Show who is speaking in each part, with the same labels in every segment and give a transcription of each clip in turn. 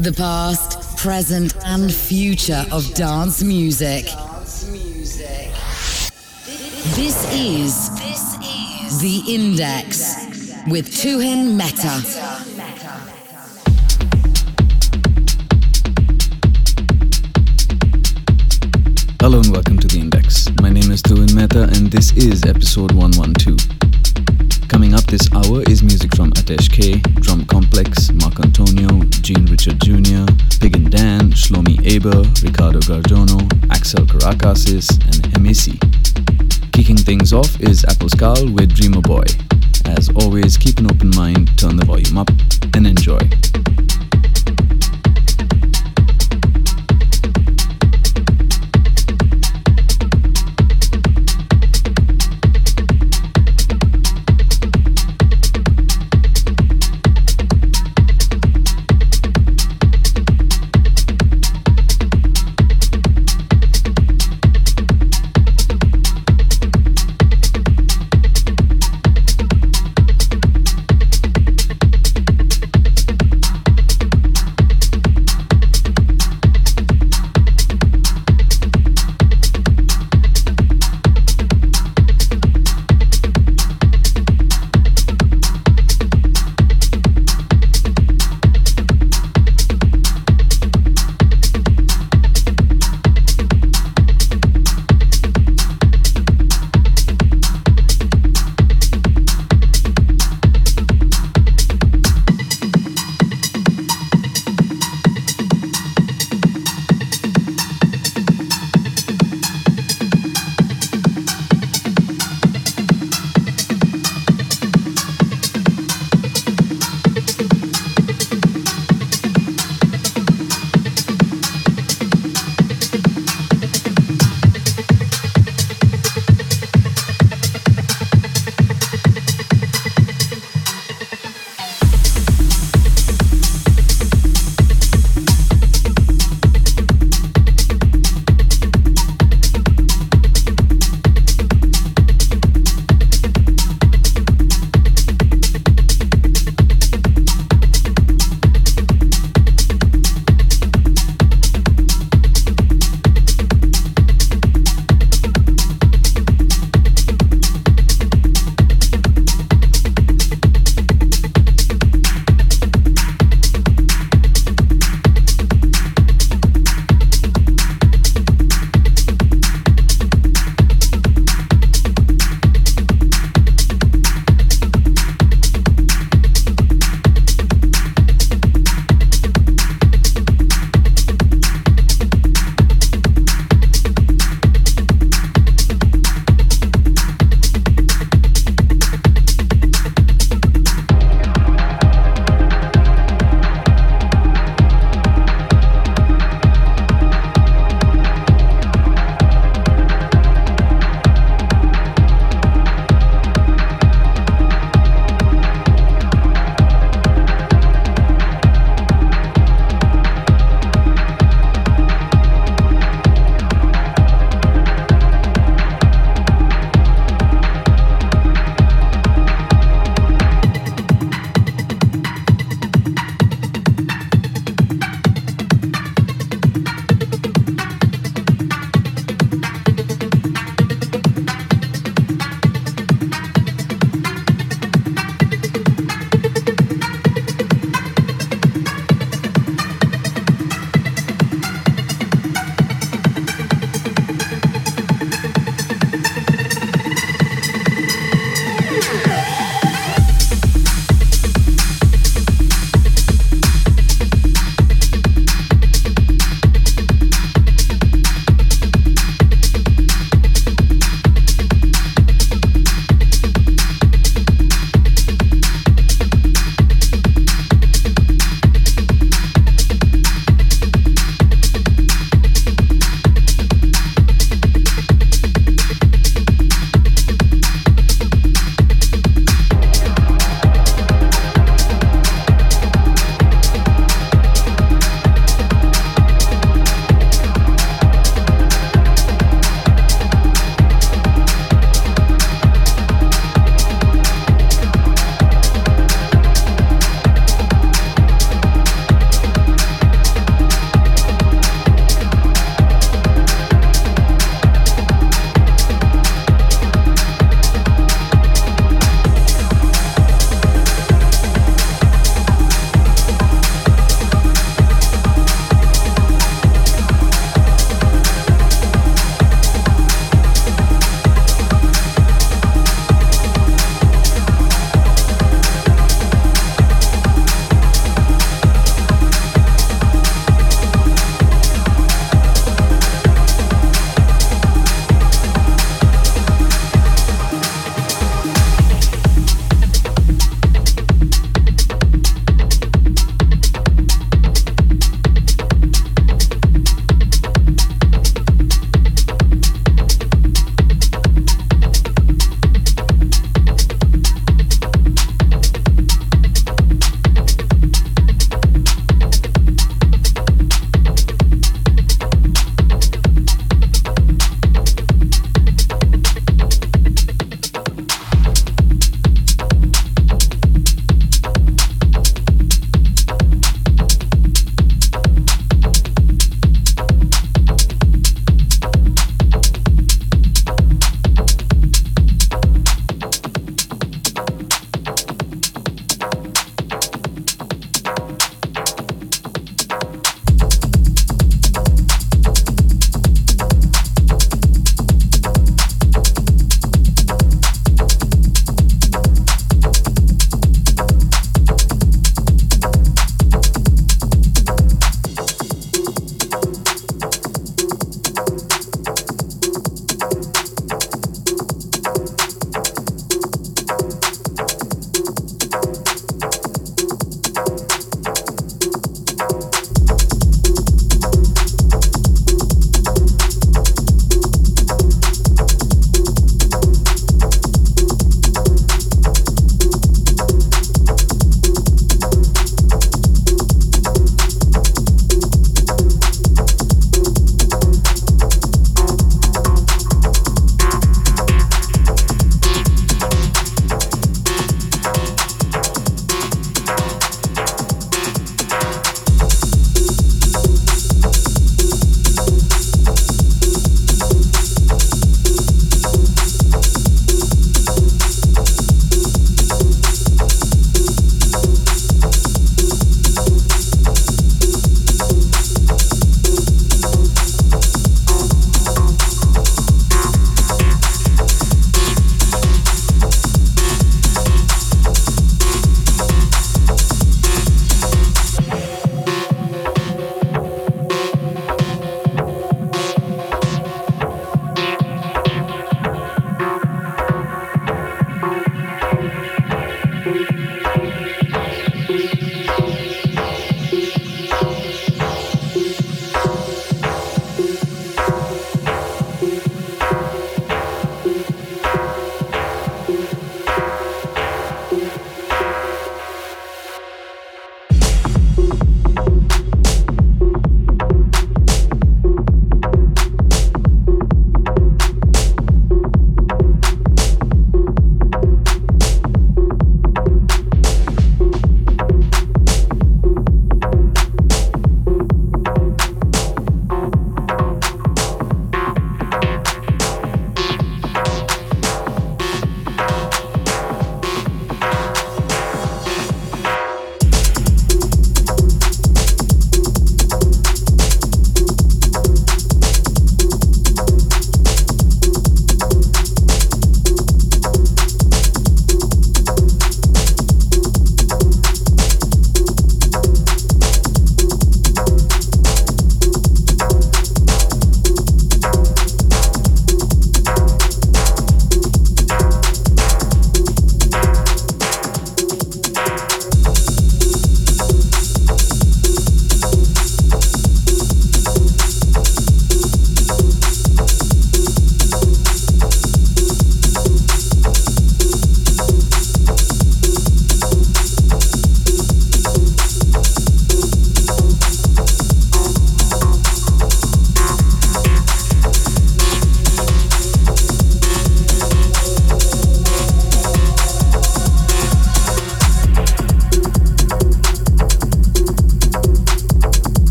Speaker 1: The past, present, and future of dance music. This is The Index with Tuhin Mehta.
Speaker 2: Hello and welcome to The Index. My name is Tuhin Mehta and this is episode 112. Coming up this hour is music from Atesh K, Drum Complex, Marc Antonio, Gene Richard Jr., Pig and Dan, Shlomi Aber, Ricardo Garduno, Axel Karakasis, and Emisi. Kicking things off is Applescal with Dreamer Boy. As always, keep an open mind, turn the volume up, and enjoy.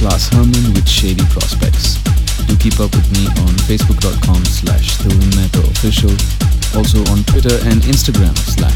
Speaker 2: Claas Herrmann with Shady Prospects. Do keep up with me on facebook.com slash official, also on Twitter and Instagram slash